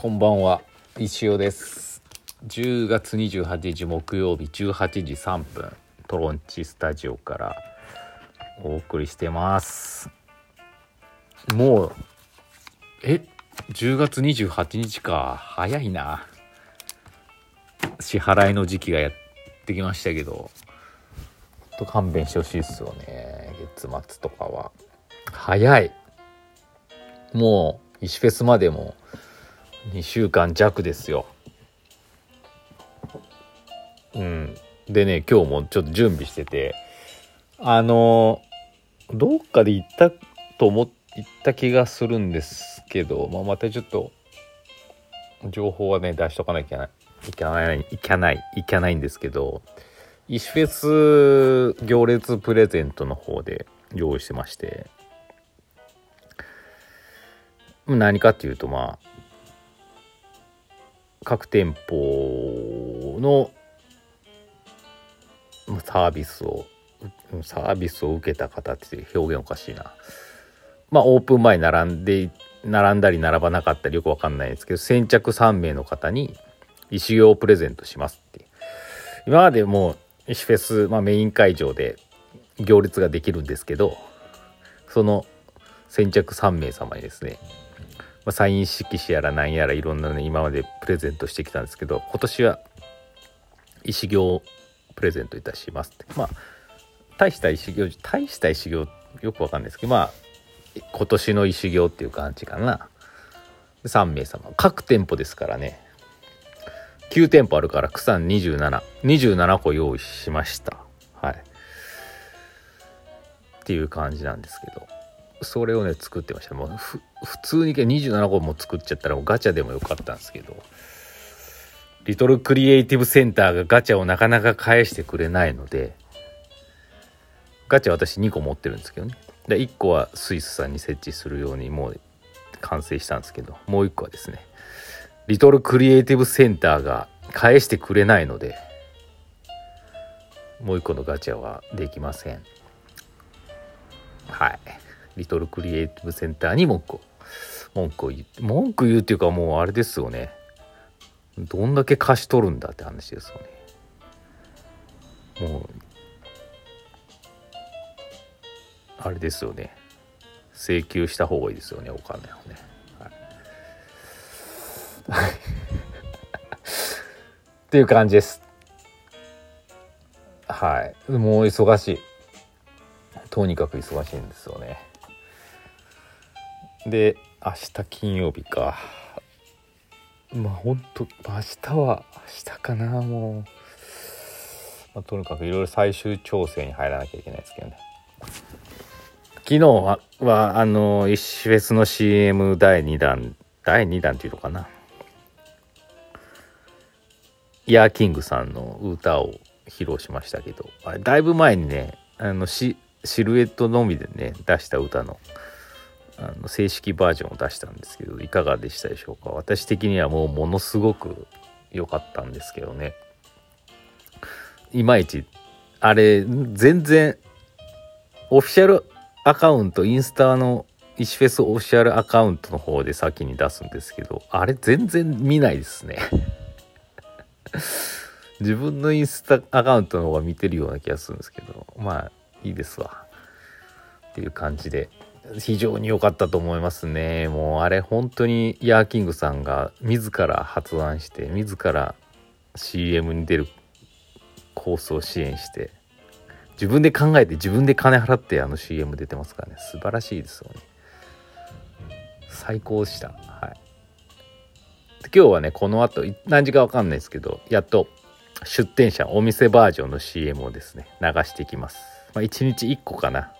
こんばんは。石尾です。10月28日木曜日18時3分トロンチスタジオからお送りしてます。もうえ？10月28日か。早いな。支払いの時期がやってきましたけど。と勘弁してほしいですよね。月末とかは。早い。もう石フェスまでも2週間弱ですよ。うん。でね今日もちょっと準備しててあのどっかで行ったと思っ行った気がするんですけど、まあ、またちょっと情報はね出しとかなきゃいけないいけないいけないんですけど石フェス行列プレゼントの方で用意してまして。何かっていうとまあ各店舗のサービスをサービスを受けた方って表現おかしいな。まあオープン前に並んで並んだり並ばなかったりよくわかんないんですけど先着3名の方に石行をプレゼントしますって。今までもう石フェス、まあ、メイン会場で行列ができるんですけどその先着3名様にですねまあ、サイン色紙やら何やらいろんなね今までプレゼントしてきたんですけど今年は石行をプレゼントいたしますって。まあ大した石行大した石行よくわかんないですけどまあ今年の石行っていう感じかな。3名様。各店舗ですからね。9店舗あるから草2727 27個用意しました。はい。っていう感じなんですけど。それをね作ってました。もう普通に27個も作っちゃったらもうガチャでもよかったんですけど。リトルクリエイティブセンターがガチャをなかなか返してくれないので。ガチャ私2個持ってるんですけどね。で1個はスイスさんに設置するようにもう完成したんですけど。もう1個はですね。リトルクリエイティブセンターが返してくれないので。もう1個のガチャはできません。はい。リトルクリエイティブセンターに文句を文句を言って文句言うっていうかもうあれですよね。どんだけ貸し取るんだって話ですよね。もうあれですよね。請求した方がいいですよねお金をね。はい、っていう感じです。はい。もう忙しい。とにかく忙しいんですよね。で明日金曜日か。まあほんと明日は明日かなもう、まあ、とにかくいろいろ最終調整に入らなきゃいけないですけどね。昨日ははあの石フェスの CM 第2弾第2弾っていうのかな。イヤーキングさんの歌を披露しましたけどあれだいぶ前にねあのシルエットのみでね出した歌のあの正式バージョンを出したんですけどいかがでしたでしょうか？私的にはもうものすごく良かったんですけどね。いまいちあれ全然オフィシャルアカウントインスタの石フェスオフィシャルアカウントの方で先に出すんですけどあれ全然見ないですね。自分のインスタアカウントの方が見てるような気がするんですけどまあいいですわ。っていう感じで。非常に良かったと思いますね。もうあれ本当にヤーキングさんが自ら発案して自ら CM に出るコースを支援して自分で考えて自分で金払ってあの CM 出てますからね。素晴らしいですよね。最高でした。はい。今日はねこの後何時か分かんないですけどやっと出店者お店バージョンの CM をですね流していきます。まあ1日1個かな。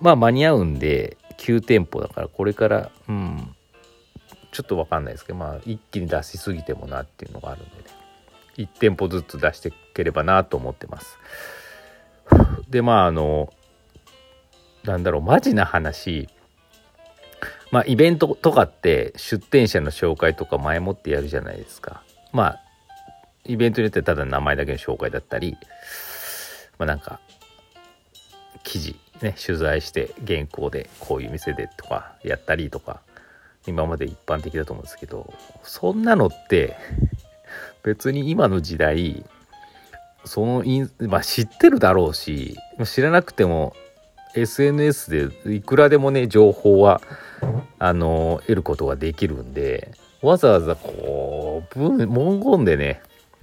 まあ間に合うんで9店舗だからこれからうん。ちょっと分かんないですけどまあ一気に出しすぎてもなっていうのがあるんでね。1店舗ずつ出していければなと思ってます。でまああのなんだろうマジな話。まあイベントとかって出店者の紹介とか前もってやるじゃないですか。まあイベントによってただ名前だけの紹介だったりまあなんか記事ね取材して原稿でこういう店でとかやったりとか今まで一般的だと思うんですけどそんなのって 別に今の時代そのイン、まあ、知ってるだろうし知らなくても SNS でいくらでもね情報はあの得ることができるんでわざわざこう文言でね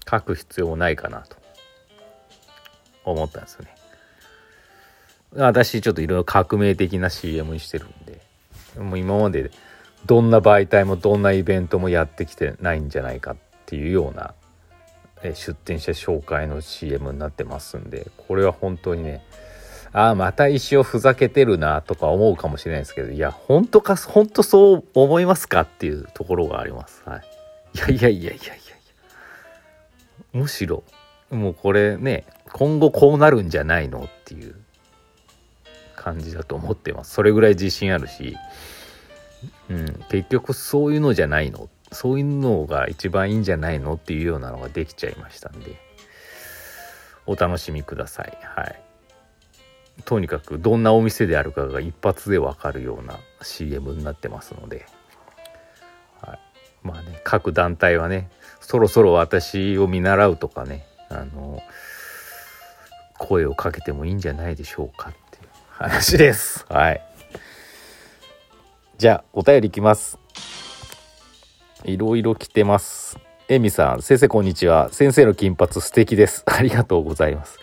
書く必要もないかなと思ったんですよね。私ちょっといろいろ革命的な CM にしてるんでもう今までどんな媒体もどんなイベントもやってきてないんじゃないかっていうような出店者紹介の CM になってますんでこれは本当にねああまた石をふざけてるなとか思うかもしれないですけどいや本当か本当そう思いますかっていうところがあります。はい、いやいやいやいやいやいや。むしろもうこれね今後こうなるんじゃないのっていう。感じだと思ってます。それぐらい自信あるし、うん、結局そういうのじゃないの。そういうのが一番いいんじゃないのっていうようなのができちゃいましたんで。お楽しみください。はい。とにかくどんなお店であるかが一発でわかるような CM になってますので、はい、まあね各団体はねそろそろ私を見習うとかねあの声をかけてもいいんじゃないでしょうかっ話です。はい。じゃあお便りいきます。いろいろ来てます。エミさん、先生こんにちは。先生の金髪素敵です。ありがとうございます。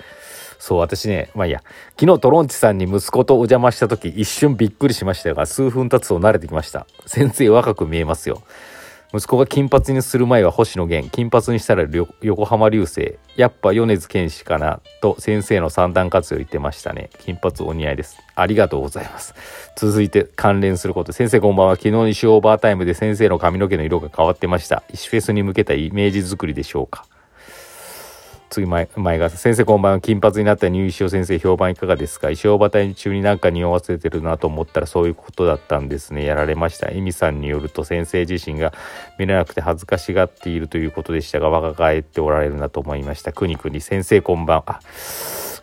そう、私ね、まあいいや、昨日トロンチさんに息子とお邪魔した時、一瞬びっくりしましたが、数分経つと慣れてきました。先生若く見えますよ。息子が金髪にする前は星野源。金髪にしたら横浜流星。やっぱ米津玄師かなと先生の三段活用言ってましたね。金髪お似合いです。ありがとうございます。続いて関連すること。先生こんばんは。昨日西オーバータイムで先生の髪の毛の色が変わってました。石フェスに向けたイメージ作りでしょうか。次前前が先生こんばんは金髪になった入試を先生評判いかがですか？衣装バタ中になんか匂わせてるなと思ったらそういうことだったんですねやられましたエミさんによると先生自身が見れなくて恥ずかしがっているということでしたが若返っておられるなと思いましたくにくに先生こんばんあ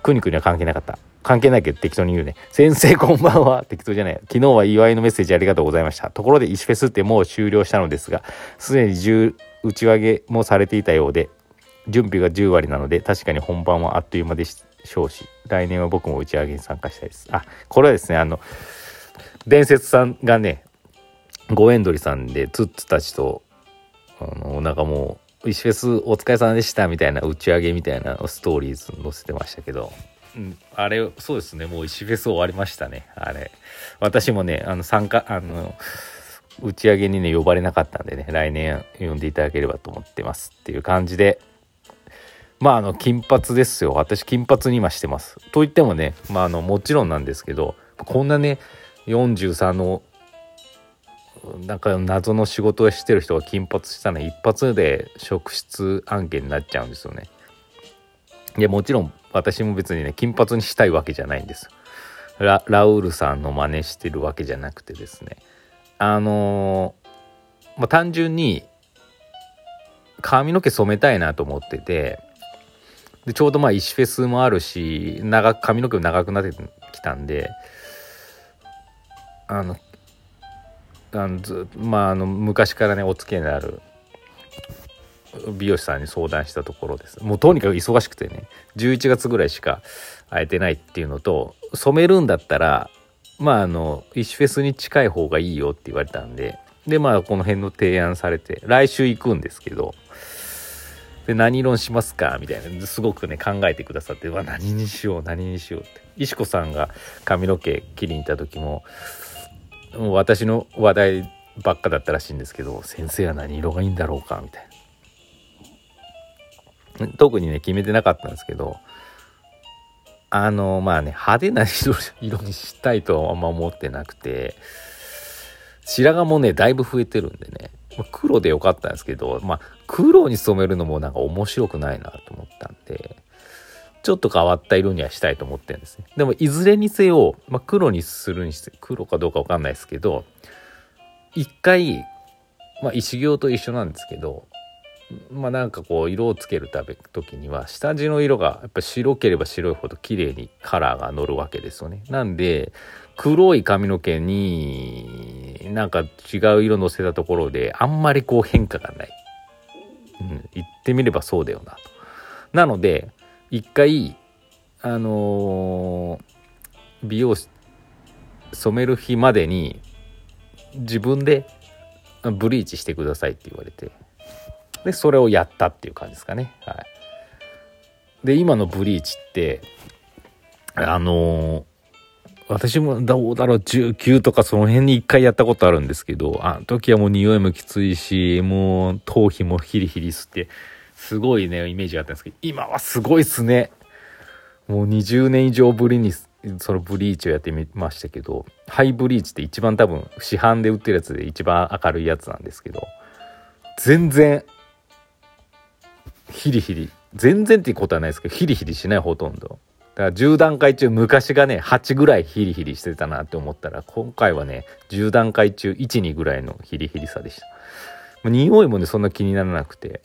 くにくには関係なかった関係ないけど適当に言うね。先生こんばんは。適当じゃない。昨日は祝いのメッセージありがとうございました。ところで石フェスってもう終了したのですが、すでに10打ち上げもされていたようで、準備が10割なので確かに本番はあっという間でしょうし来年は僕も打ち上げに参加したいです。あこれはですねあの伝説さんがねゴエンドリさんでツッツたちとあのなんかもう石フェスお疲れ様でしたみたいな打ち上げみたいなストーリーズ載せてましたけど、うん、あれそうですね。もう石フェス終わりましたね。あれ。私もねあの参加あの打ち上げにね呼ばれなかったんでね来年呼んでいただければと思ってますっていう感じでまああの金髪ですよ私金髪に今してます。と言ってもねまああのもちろんなんですけどこんなね43のなんか謎の仕事をしてる人が金髪したら一発で職質案件になっちゃうんですよね。いやもちろん私も別にね金髪にしたいわけじゃないんですララウールさんの真似してるわけじゃなくてですねあのー、まあ、単純に髪の毛染めたいなと思っててでちょうどまあ石フェスもあるし長髪の毛も長くなってきたんであのあのずまああの昔からねお付き合いのある美容師さんに相談したところです。もうとにかく忙しくてね11月ぐらいしか会えてないっていうのと染めるんだったらまああの石フェスに近い方がいいよって言われたんででまあこの辺の提案されて来週行くんですけどで、何論しますか？みたいな、すごくね、考えてくださって、わ、何にしよう、何にしようって。石子さんが髪の毛切りに行った時も、もう私の話題ばっかだったらしいんですけど、先生は何色がいいんだろうか？みたいな。特にね、決めてなかったんですけど、あの、まあね、派手な色色にしたいとはあんま思ってなくて、白髪もね、だいぶ増えてるんでね、ま、黒でよかったんですけど、まあ、黒に染めるのもなんか面白くないなと思ったんで、ちょっと変わった色にはしたいと思ってるんですね。でも、いずれにせよ、まあ、黒にするにして、黒かどうかわかんないですけど、一回、まあ、石行と一緒なんですけど、まあなんかこう色をつけるため時には下地の色がやっぱ白ければ白いほど綺麗にカラーが乗るわけですよね。なんで黒い髪の毛になんか違う色のせたところであんまりこう変化がない。うん、言ってみればそうだよなと。なので一回あのー、美容師染める日までに自分でブリーチしてくださいって言われてでそれをやったっていう感じですかねはいで今のブリーチってあのー、私もどうだろう19とかその辺に一回やったことあるんですけどあの時はもう匂いもきついしもう頭皮もヒリヒリ吸ってすごいねイメージがあったんですけど今はすごいっすね。もう20年以上ぶりにそのブリーチをやってみましたけどハイブリーチって一番多分市販で売ってるやつで一番明るいやつなんですけど全然ヒリヒリ全然っていうことはないですけどヒリヒリしないほとんど。だから10段階中昔がね8ぐらいヒリヒリしてたなって思ったら今回はね10段階中12ぐらいのヒリヒリさでした。匂いもねそんな気にならなくて。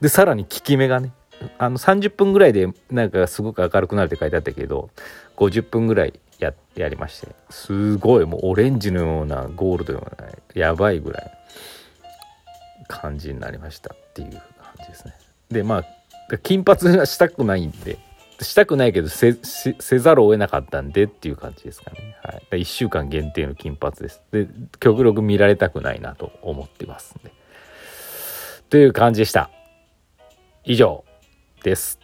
でさらに効き目がねあの30分ぐらいでなんかすごく明るくなるって書いてあったけど50分ぐらいややりましてすごいもうオレンジのようなゴールドのようなやばいぐらい感じになりましたっていう感じですね。でまあ金髪はしたくないんでしたくないけどせせざるを得なかったんでっていう感じですかね。はい、1週間限定の金髪です。で極力見られたくないなと思ってますんで。という感じでした。以上です。